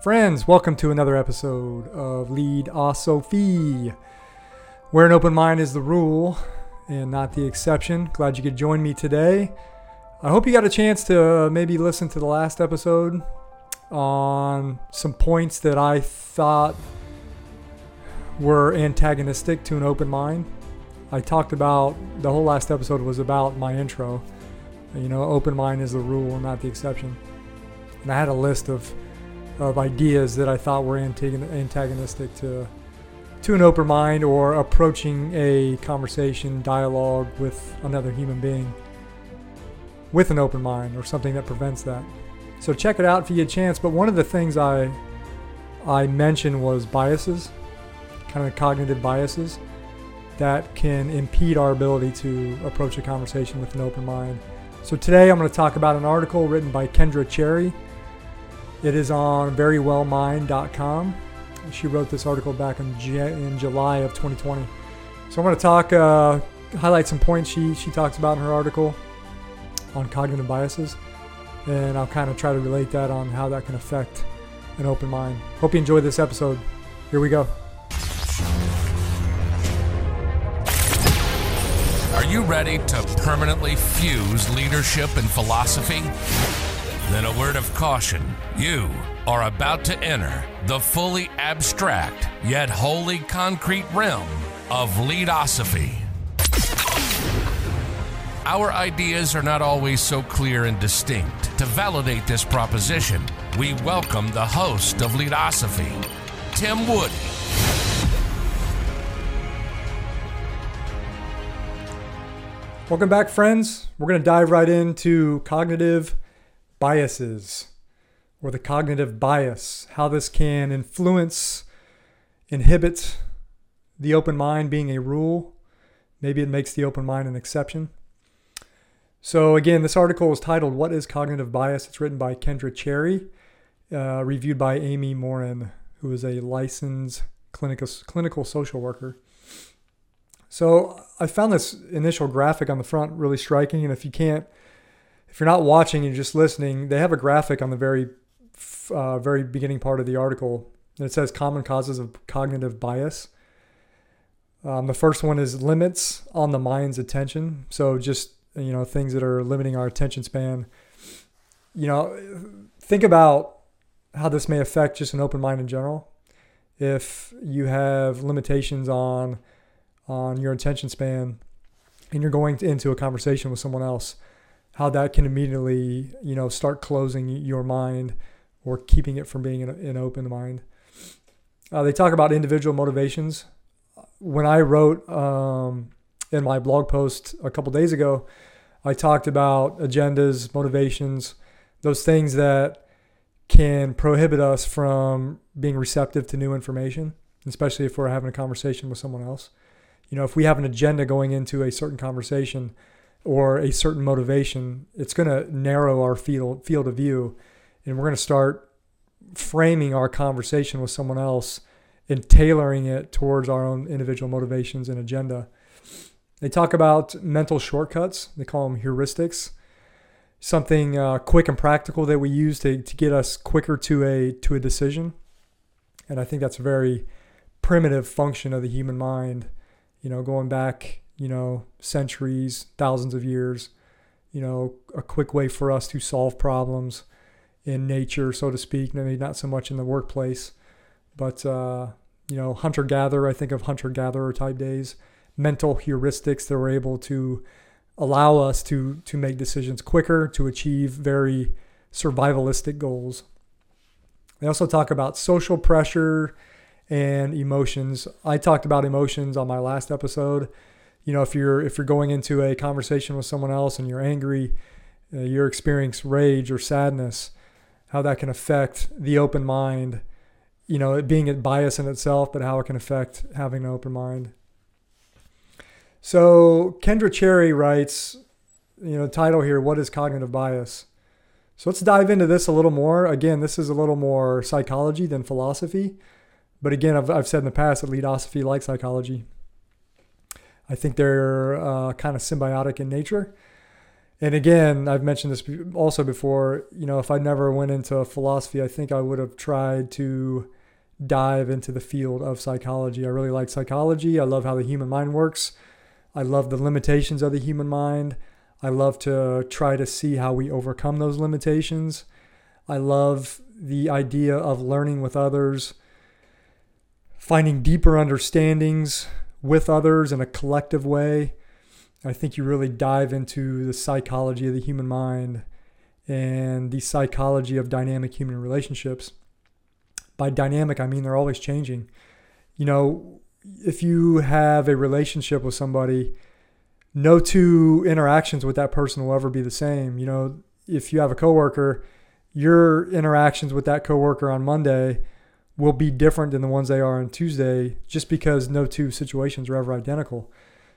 Friends, welcome to another episode of Leadosophy, where an open mind is the rule and not the exception. Glad you could join me today. I hope you got a chance to maybe listen to the last episode on some points that I thought were antagonistic to an open mind. I talked about the whole last episode was about my intro. You know, open mind is the rule, and not the exception. And I had a list of of ideas that I thought were antagonistic to to an open mind or approaching a conversation, dialogue with another human being with an open mind or something that prevents that. So check it out if you get a chance. But one of the things I I mentioned was biases, kind of cognitive biases that can impede our ability to approach a conversation with an open mind. So today I'm going to talk about an article written by Kendra Cherry. It is on verywellmind.com. She wrote this article back in, in July of 2020. So I'm going to talk, uh, highlight some points she, she talks about in her article on cognitive biases, and I'll kind of try to relate that on how that can affect an open mind. Hope you enjoyed this episode. Here we go. Are you ready to permanently fuse leadership and philosophy? Then a word of caution. You are about to enter the fully abstract yet wholly concrete realm of leadosophy. Our ideas are not always so clear and distinct. To validate this proposition, we welcome the host of Leadosophy, Tim Wood. Welcome back, friends. We're going to dive right into cognitive biases or the cognitive bias, how this can influence, inhibit the open mind being a rule. Maybe it makes the open mind an exception. So, again, this article is titled What is Cognitive Bias? It's written by Kendra Cherry, uh, reviewed by Amy Morin, who is a licensed clinical, clinical social worker. So, I found this initial graphic on the front really striking. And if you can't, if you're not watching and just listening, they have a graphic on the very, uh, very beginning part of the article. And it says common causes of cognitive bias. Um, the first one is limits on the mind's attention. So, just you know things that are limiting our attention span you know think about how this may affect just an open mind in general if you have limitations on on your attention span and you're going to, into a conversation with someone else how that can immediately you know start closing your mind or keeping it from being an, open mind uh, they talk about individual motivations when i wrote um, in my blog post a couple days ago, I talked about agendas, motivations, those things that can prohibit us from being receptive to new information, especially if we're having a conversation with someone else. You know, if we have an agenda going into a certain conversation or a certain motivation, it's going to narrow our field field of view, and we're going to start framing our conversation with someone else and tailoring it towards our own individual motivations and agenda. They talk about mental shortcuts. They call them heuristics. Something uh, quick and practical that we use to, to get us quicker to a to a decision. And I think that's a very primitive function of the human mind. You know, going back, you know, centuries, thousands of years. You know, a quick way for us to solve problems in nature, so to speak. Maybe not so much in the workplace, but uh, you know, hunter gatherer. I think of hunter gatherer type days mental heuristics that were able to allow us to to make decisions quicker to achieve very survivalistic goals. They also talk about social pressure and emotions. I talked about emotions on my last episode. You know, if you're if you're going into a conversation with someone else and you're angry, uh, you're experiencing rage or sadness, how that can affect the open mind. You know, it being a bias in itself, but how it can affect having an open mind. So Kendra Cherry writes, you know, title here, What is Cognitive Bias? So let's dive into this a little more. Again, this is a little more psychology than philosophy. But again, I've, I've said in the past that leadosophy like psychology. I think they're uh, kind of symbiotic in nature. And again, I've mentioned this also before. You know, if I never went into philosophy, I think I would have tried to dive into the field of psychology. I really like psychology. I love how the human mind works. I love the limitations of the human mind. I love to try to see how we overcome those limitations. I love the idea of learning with others, finding deeper understandings with others in a collective way. I think you really dive into the psychology of the human mind and the psychology of dynamic human relationships. By dynamic, I mean they're always changing. You know, if you have a relationship with somebody, no two interactions with that person will ever be the same. You know, if you have a coworker, your interactions with that coworker on Monday will be different than the ones they are on Tuesday just because no two situations are ever identical.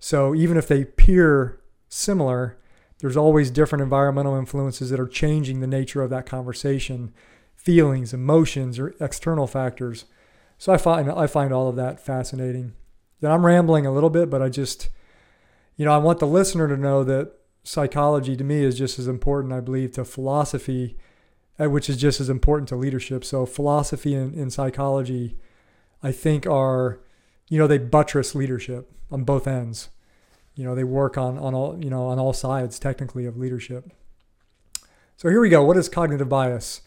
So even if they appear similar, there's always different environmental influences that are changing the nature of that conversation, feelings, emotions, or external factors. So I find I find all of that fascinating. And I'm rambling a little bit, but I just you know, I want the listener to know that psychology to me is just as important, I believe, to philosophy, Uh, which is just as important to leadership. So philosophy and, and psychology, I think, are you know they buttress leadership on both ends. You know they work on on all you know on all sides technically of leadership. So here we go. What is cognitive bias?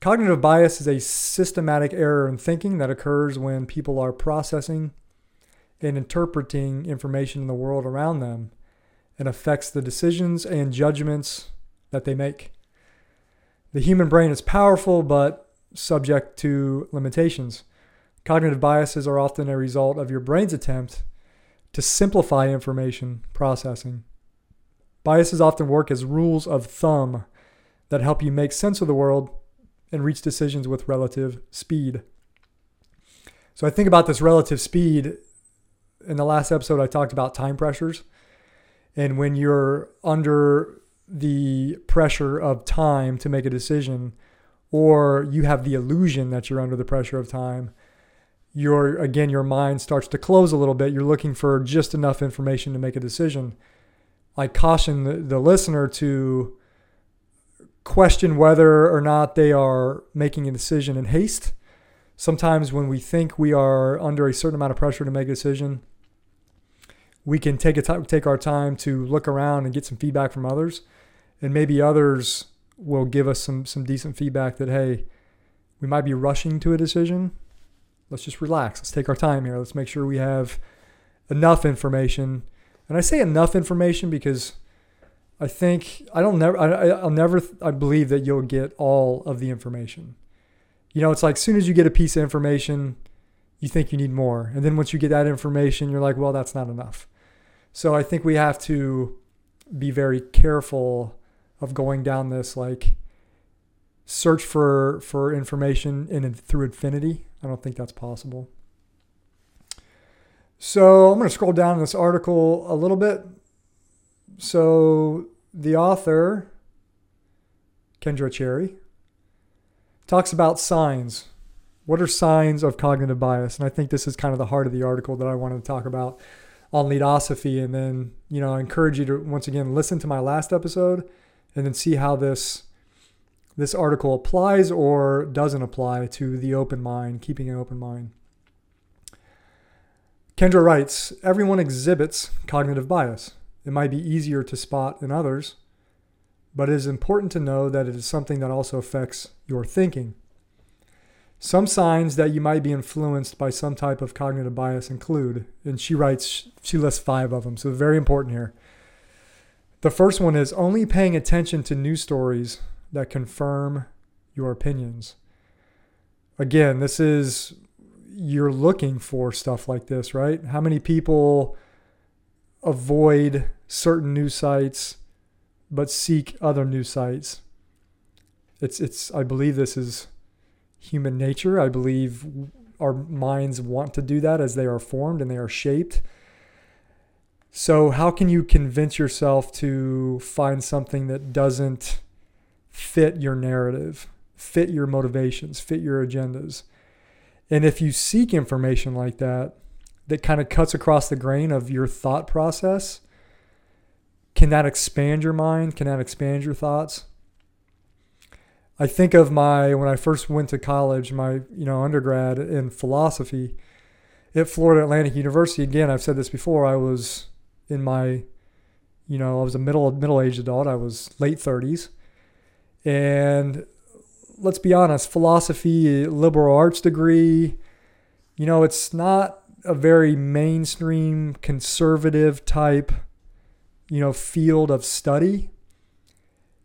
Cognitive bias is a systematic error in thinking that occurs when people are processing and interpreting information in the world around them. And affects the decisions and judgments that they make the human brain is powerful but subject to limitations cognitive biases are often a result of your brain's attempt to simplify information processing. Biases often work as rules of thumb that help you make sense of the world and reach decisions with relative speed. So I think about this relative speed. In the last episode, I talked about time pressures. And when you're under the pressure of time to make a decision, or you have the illusion that you're under the pressure of time, your again your mind starts to close a little bit. You're looking for just enough information to make a decision. I caution the, the listener to question whether or not they are making a decision in haste. Sometimes when we think we are under a certain amount of pressure to make a decision we can take a t- take our time to look around and get some feedback from others and maybe others will give us some some decent feedback that hey we might be rushing to a decision let's just relax. Let's take our time here. Let's make sure we have enough information. And I say enough information because I think I don't never I, I'll never I believe that you'll get all of the information. You know, it's like as soon as you get a piece of information, you think you need more, and then once you get that information, you're like, well, that's not enough. So I think we have to be very careful of going down this like search for for information in through infinity I don't think that's possible. So I'm going to scroll down this article a little bit. So the author, Kendra Cherry, talks about signs. What are signs of cognitive bias? And I think this is kind of the heart of the article that I wanted to talk about on leadosophy. And then, you know, I encourage you to once again listen to my last episode and then see how this this article applies or doesn't apply to the open mind, keeping an open mind. Kendra writes Everyone exhibits cognitive bias. It might be easier to spot in others, but it is important to know that it is something that also affects your thinking. Some signs that you might be influenced by some type of cognitive bias include, and she writes, she lists five of them, so very important here. The first one is only paying attention to news stories that confirm your opinions. Again, this is, you're looking for stuff like this, right? How many people avoid certain news sites but seek other news sites? It's, it's, I believe this is human nature. I believe our minds want to do that as they are formed and they are shaped. So, how can you convince yourself to find something that doesn't fit your narrative, fit your motivations, fit your agendas. And if you seek information like that, that kind of cuts across the grain of your thought process, can that expand your mind? Can that expand your thoughts? I think of my when I first went to college, my you know undergrad in philosophy at Florida Atlantic University. Again, I've said this before. I was in my, you know, I was a middle middle aged adult. I was late thirties, and let's be honest, philosophy, liberal arts degree, you know, it's not a very mainstream conservative type, you know, field of study.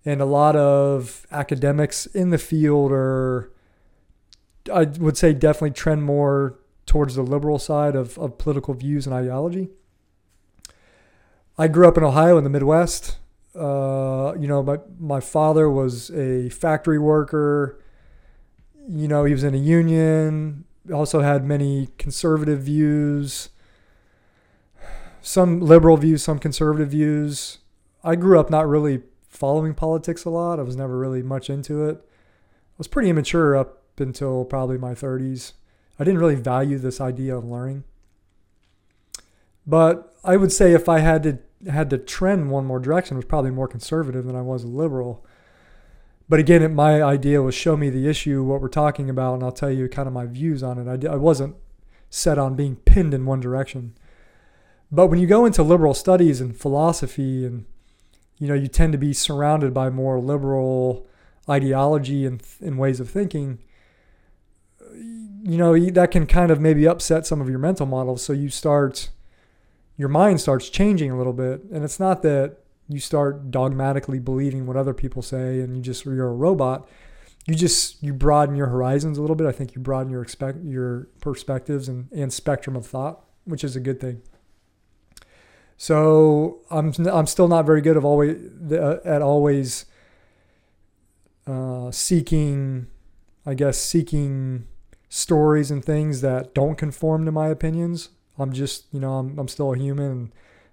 And a lot of academics in the field are i would say definitely trend more towards the liberal side of, of political views and ideology i grew up in ohio in the midwest uh, you know my, my father was a factory worker you know he was in a union also had many conservative views some liberal views some conservative views i grew up not really following politics a lot. I was never really much into it. I was pretty immature up until probably my 30s. I didn't really value this idea of learning. But I would say if I had to had to trend one more direction, it was probably more conservative than I was a liberal. But again, it, my idea was show me the issue, what we're talking about, and I'll tell you kind of my views on it. I, I wasn't set on being pinned in one direction. But when you go into liberal studies and philosophy and you know, you tend to be surrounded by more liberal ideology and, and ways of thinking, you know, that can kind of maybe upset some of your mental models. So you start, your mind starts changing a little bit. And it's not that you start dogmatically believing what other people say and you just, you're a robot. You just, you broaden your horizons a little bit. I think you broaden your expect, your perspectives and, and spectrum of thought, which is a good thing. So I'm I'm still not very good of always at always uh, seeking, I guess seeking stories and things that don't conform to my opinions. I'm just you know I'm I'm still a human and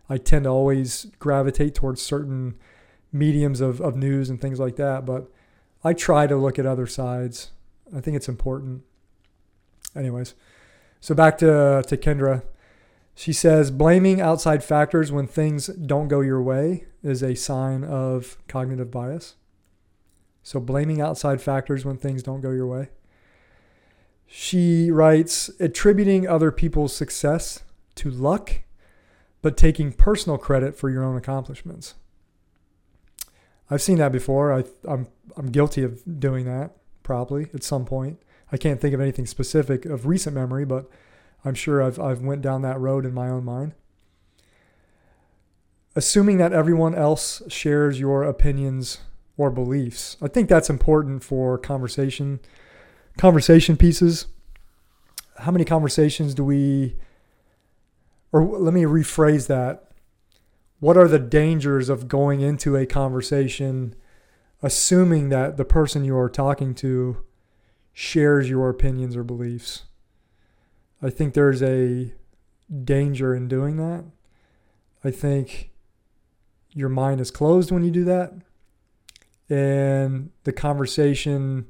I tend to always gravitate towards certain mediums of, of news and things like that. But I try to look at other sides. I think it's important. Anyways, so back to to Kendra. She says blaming outside factors when things don't go your way is a sign of cognitive bias. So, blaming outside factors when things don't go your way. She writes attributing other people's success to luck, but taking personal credit for your own accomplishments. I've seen that before. I, I'm, I'm guilty of doing that, probably at some point. I can't think of anything specific of recent memory, but I'm sure I've, I've went down that road in my own mind. Assuming that everyone else shares your opinions or beliefs. I think that's important for conversation conversation pieces. How many conversations do we or let me rephrase that. What are the dangers of going into a conversation assuming that the person you are talking to shares your opinions or beliefs? I think there's a danger in doing that. I think your mind is closed when you do that. And the conversation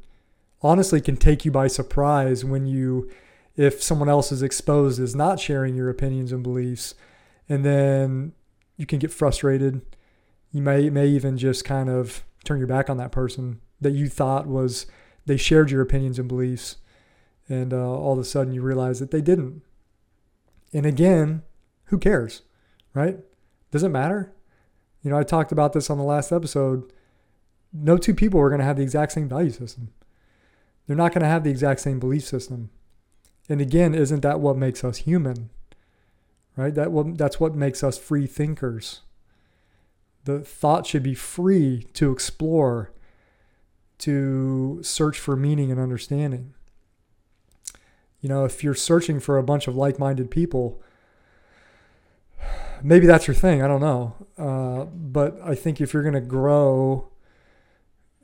honestly can take you by surprise when you, if someone else is exposed as not sharing your opinions and beliefs, and then you can get frustrated. You may, may even just kind of turn your back on that person that you thought was, they shared your opinions and beliefs and uh, all of a sudden you realize that they didn't. And again, who cares, right? Does it matter? You know, I talked about this on the last episode. No two people are going to have the exact same value system. They're not going to have the exact same belief system. And again, isn't that what makes us human? Right? That what, that's what makes us free thinkers. The thought should be free to explore, to search for meaning and understanding. You know, if you're searching for a bunch of like minded people, maybe that's your thing. I don't know. Uh, but I think if you're going to grow,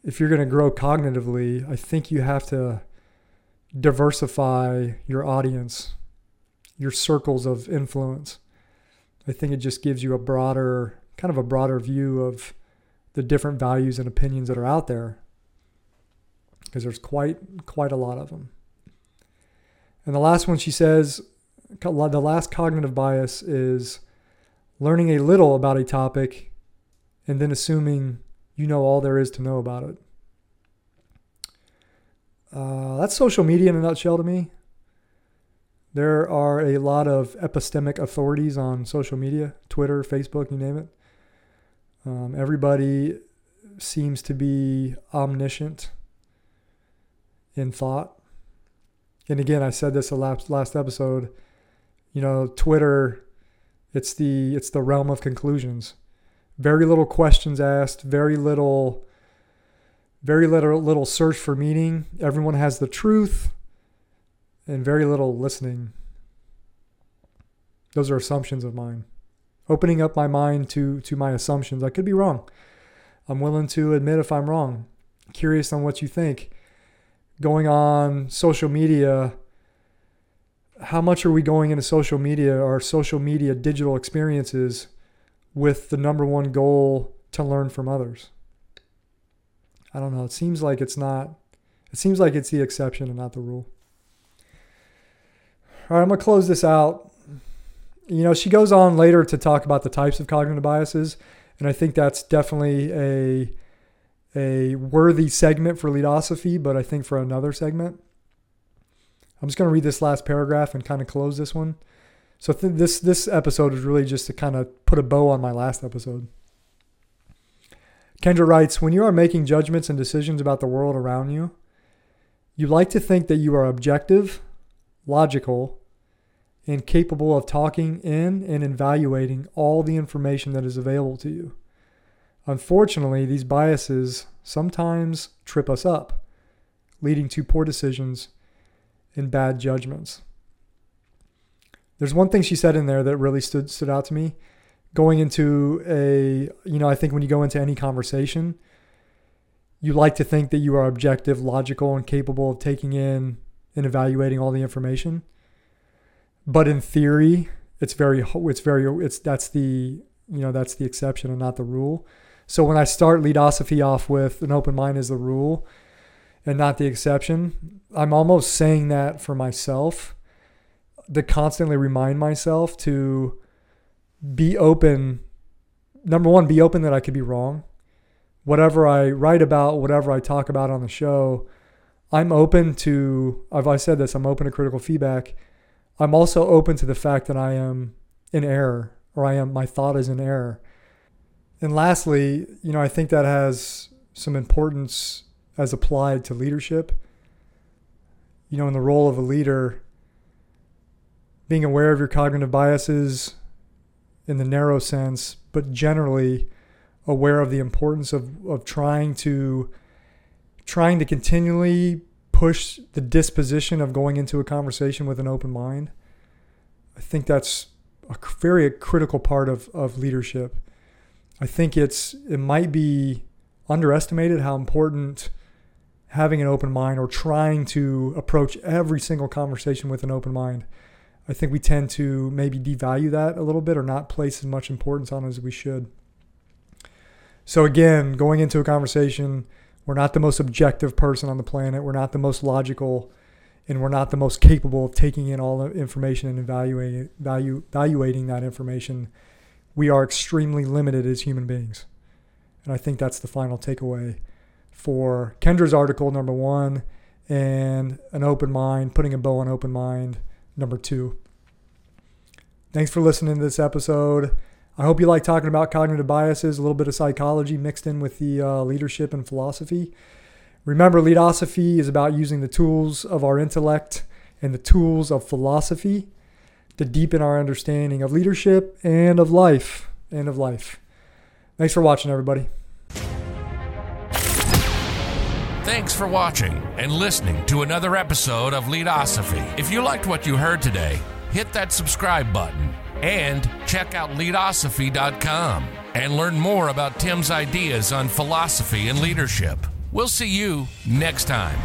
if you're going to grow cognitively, I think you have to diversify your audience, your circles of influence. I think it just gives you a broader, kind of a broader view of the different values and opinions that are out there because there's quite quite a lot of them. And the last one she says, the last cognitive bias is learning a little about a topic and then assuming you know all there is to know about it. Uh, that's social media in a nutshell to me. There are a lot of epistemic authorities on social media Twitter, Facebook, you name it. Um, everybody seems to be omniscient in thought. And again, I said this last, last episode. You know, Twitter, it's the it's the realm of conclusions. Very little questions asked, very little very little little search for meaning. Everyone has the truth and very little listening. Those are assumptions of mine. Opening up my mind to to my assumptions. I could be wrong. I'm willing to admit if I'm wrong. Curious on what you think. Going on social media, how much are we going into social media or social media digital experiences with the number one goal to learn from others? I don't know. It seems like it's not, it seems like it's the exception and not the rule. All right, I'm going to close this out. You know, she goes on later to talk about the types of cognitive biases, and I think that's definitely a a worthy segment for leadosophy, but I think for another segment. I'm just going to read this last paragraph and kind of close this one. So th- this this episode is really just to kind of put a bow on my last episode. Kendra writes, when you are making judgments and decisions about the world around you, you like to think that you are objective, logical, and capable of talking in and evaluating all the information that is available to you. Unfortunately, these biases sometimes trip us up, leading to poor decisions and bad judgments. There's one thing she said in there that really stood stood out to me. Going into a, you know, I think when you go into any conversation, you like to think that you are objective, logical, and capable of taking in and evaluating all the information. But in theory, it's very, it's very, it's that's the, you know, that's the exception and not the rule. So when I start leadosophy off with an open mind is the rule and not the exception, I'm almost saying that for myself to constantly remind myself to be open. Number one, be open that I could be wrong. Whatever I write about, whatever I talk about on the show, I'm open to, I've I said this, I'm open to critical feedback. I'm also open to the fact that I am in error or I am, my thought is in error. And lastly, you know, I think that has some importance as applied to leadership. You know, in the role of a leader, being aware of your cognitive biases in the narrow sense, but generally aware of the importance of, of trying to trying to continually push the disposition of going into a conversation with an open mind. I think that's a very critical part of, of leadership. I think it's it might be underestimated how important having an open mind or trying to approach every single conversation with an open mind I think we tend to maybe devalue that a little bit or not place as much importance on it as we should. So, again, going into a conversation, we're not the most objective person on the planet. We're not the most logical, and we're not the most capable of taking in all the information and evaluating, value, evaluating that information. We are extremely limited as human beings. And I think that's the final takeaway for Kendra's article, number one, and an open mind, putting a bow on open mind number two. Thanks for listening to this episode. I hope you like talking about cognitive biases, a little bit of psychology mixed in with the uh, leadership and philosophy. Remember, leadosophy is about using the tools of our intellect and the tools of philosophy to deepen our understanding of leadership and of life. And of life. Thanks for watching, everybody. Thanks for watching and listening to another episode of Leadosophy. If you liked what you heard today, hit that subscribe button and check out leadosophy.com and learn more about Tim's ideas on philosophy and leadership. We'll see you next time.